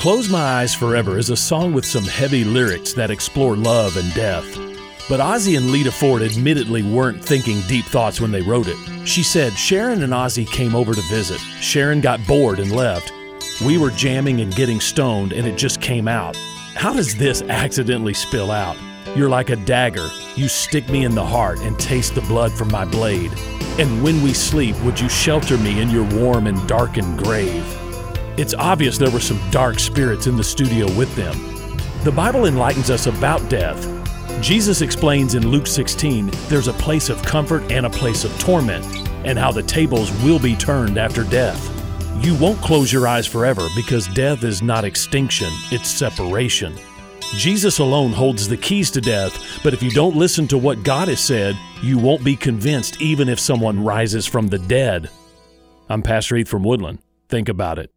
Close My Eyes Forever is a song with some heavy lyrics that explore love and death. But Ozzy and Lita Ford admittedly weren't thinking deep thoughts when they wrote it. She said Sharon and Ozzy came over to visit. Sharon got bored and left. We were jamming and getting stoned, and it just came out. How does this accidentally spill out? You're like a dagger. You stick me in the heart and taste the blood from my blade. And when we sleep, would you shelter me in your warm and darkened grave? It's obvious there were some dark spirits in the studio with them. The Bible enlightens us about death. Jesus explains in Luke 16 there's a place of comfort and a place of torment, and how the tables will be turned after death. You won't close your eyes forever because death is not extinction, it's separation. Jesus alone holds the keys to death, but if you don't listen to what God has said, you won't be convinced even if someone rises from the dead. I'm Pastor Heath from Woodland. Think about it.